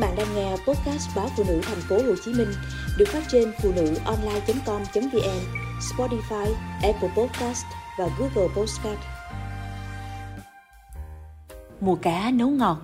bạn đang nghe podcast báo phụ nữ thành phố Hồ Chí Minh được phát trên phụ nữ online.com.vn, Spotify, Apple Podcast và Google Podcast. Mùa cá nấu ngọt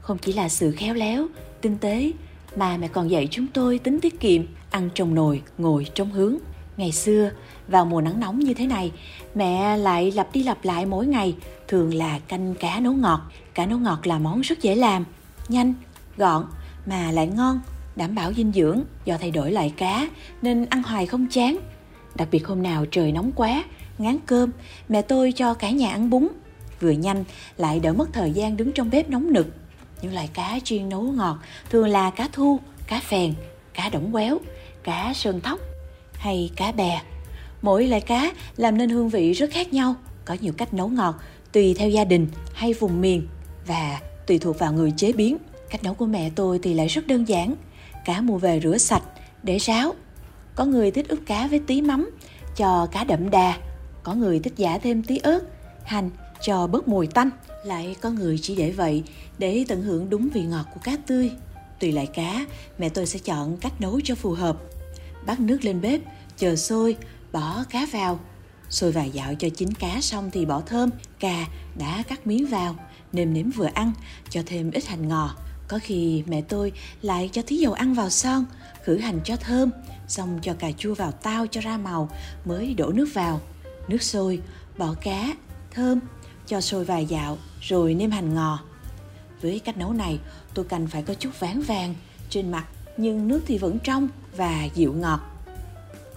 không chỉ là sự khéo léo, tinh tế mà mẹ còn dạy chúng tôi tính tiết kiệm, ăn trong nồi, ngồi trong hướng. Ngày xưa, vào mùa nắng nóng như thế này, mẹ lại lặp đi lặp lại mỗi ngày, thường là canh cá nấu ngọt. Cá nấu ngọt là món rất dễ làm, nhanh, gọn mà lại ngon, đảm bảo dinh dưỡng do thay đổi loại cá nên ăn hoài không chán. Đặc biệt hôm nào trời nóng quá, ngán cơm, mẹ tôi cho cả nhà ăn bún. Vừa nhanh lại đỡ mất thời gian đứng trong bếp nóng nực. Những loại cá chuyên nấu ngọt thường là cá thu, cá phèn, cá đổng quéo, cá sơn thóc hay cá bè. Mỗi loại cá làm nên hương vị rất khác nhau, có nhiều cách nấu ngọt tùy theo gia đình hay vùng miền và tùy thuộc vào người chế biến. Cách nấu của mẹ tôi thì lại rất đơn giản. Cá mua về rửa sạch, để ráo. Có người thích ướp cá với tí mắm, cho cá đậm đà. Có người thích giả thêm tí ớt, hành cho bớt mùi tanh. Lại có người chỉ để vậy để tận hưởng đúng vị ngọt của cá tươi. Tùy loại cá, mẹ tôi sẽ chọn cách nấu cho phù hợp. Bắt nước lên bếp, chờ sôi, bỏ cá vào. Sôi vài dạo cho chín cá xong thì bỏ thơm, cà đã cắt miếng vào, nêm nếm vừa ăn, cho thêm ít hành ngò, có khi mẹ tôi lại cho tí dầu ăn vào son, khử hành cho thơm, xong cho cà chua vào tao cho ra màu, mới đổ nước vào. Nước sôi, bỏ cá, thơm, cho sôi vài dạo, rồi nêm hành ngò. Với cách nấu này, tôi canh phải có chút ván vàng trên mặt, nhưng nước thì vẫn trong và dịu ngọt.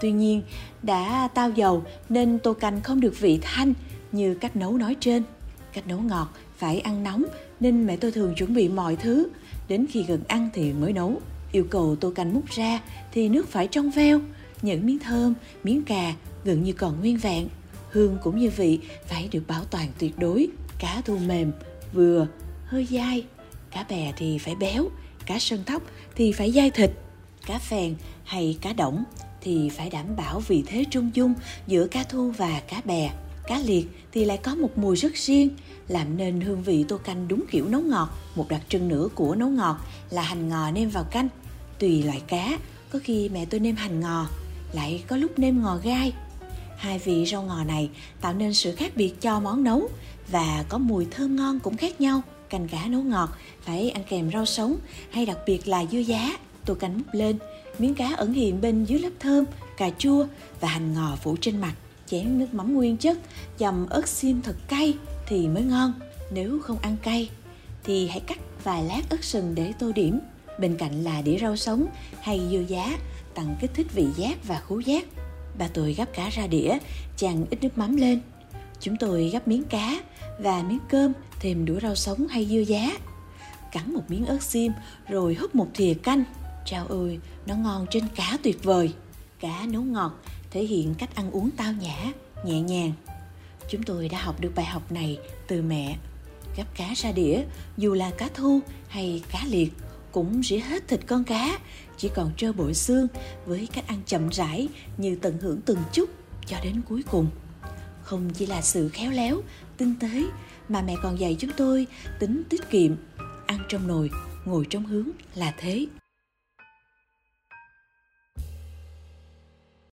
Tuy nhiên, đã tao dầu nên tô canh không được vị thanh như cách nấu nói trên. Cách nấu ngọt phải ăn nóng nên mẹ tôi thường chuẩn bị mọi thứ đến khi gần ăn thì mới nấu. Yêu cầu tô canh múc ra thì nước phải trong veo. Những miếng thơm, miếng cà gần như còn nguyên vẹn. Hương cũng như vị phải được bảo toàn tuyệt đối. Cá thu mềm, vừa, hơi dai. Cá bè thì phải béo, cá sơn thóc thì phải dai thịt. Cá phèn hay cá đổng thì phải đảm bảo vị thế trung dung giữa cá thu và cá bè. Cá liệt thì lại có một mùi rất riêng làm nên hương vị tô canh đúng kiểu nấu ngọt, một đặc trưng nữa của nấu ngọt là hành ngò nêm vào canh. Tùy loại cá, có khi mẹ tôi nêm hành ngò, lại có lúc nêm ngò gai. Hai vị rau ngò này tạo nên sự khác biệt cho món nấu và có mùi thơm ngon cũng khác nhau. Canh cá nấu ngọt phải ăn kèm rau sống hay đặc biệt là dưa giá, tô canh múc lên. Miếng cá ẩn hiện bên dưới lớp thơm, cà chua và hành ngò phủ trên mặt, chén nước mắm nguyên chất dầm ớt xiêm thật cay thì mới ngon. Nếu không ăn cay, thì hãy cắt vài lát ớt sừng để tô điểm. Bên cạnh là đĩa rau sống hay dưa giá tăng kích thích vị giác và khứu giác. Bà tôi gắp cá ra đĩa chàng ít nước mắm lên. Chúng tôi gắp miếng cá và miếng cơm, thêm đũa rau sống hay dưa giá. Cắn một miếng ớt xiêm, rồi húp một thìa canh. Chao ơi, nó ngon trên cá tuyệt vời. Cá nấu ngọt, thể hiện cách ăn uống tao nhã, nhẹ nhàng chúng tôi đã học được bài học này từ mẹ. Gắp cá ra đĩa, dù là cá thu hay cá liệt, cũng rỉa hết thịt con cá. Chỉ còn trơ bội xương với cách ăn chậm rãi như tận hưởng từng chút cho đến cuối cùng. Không chỉ là sự khéo léo, tinh tế mà mẹ còn dạy chúng tôi tính tiết kiệm, ăn trong nồi, ngồi trong hướng là thế.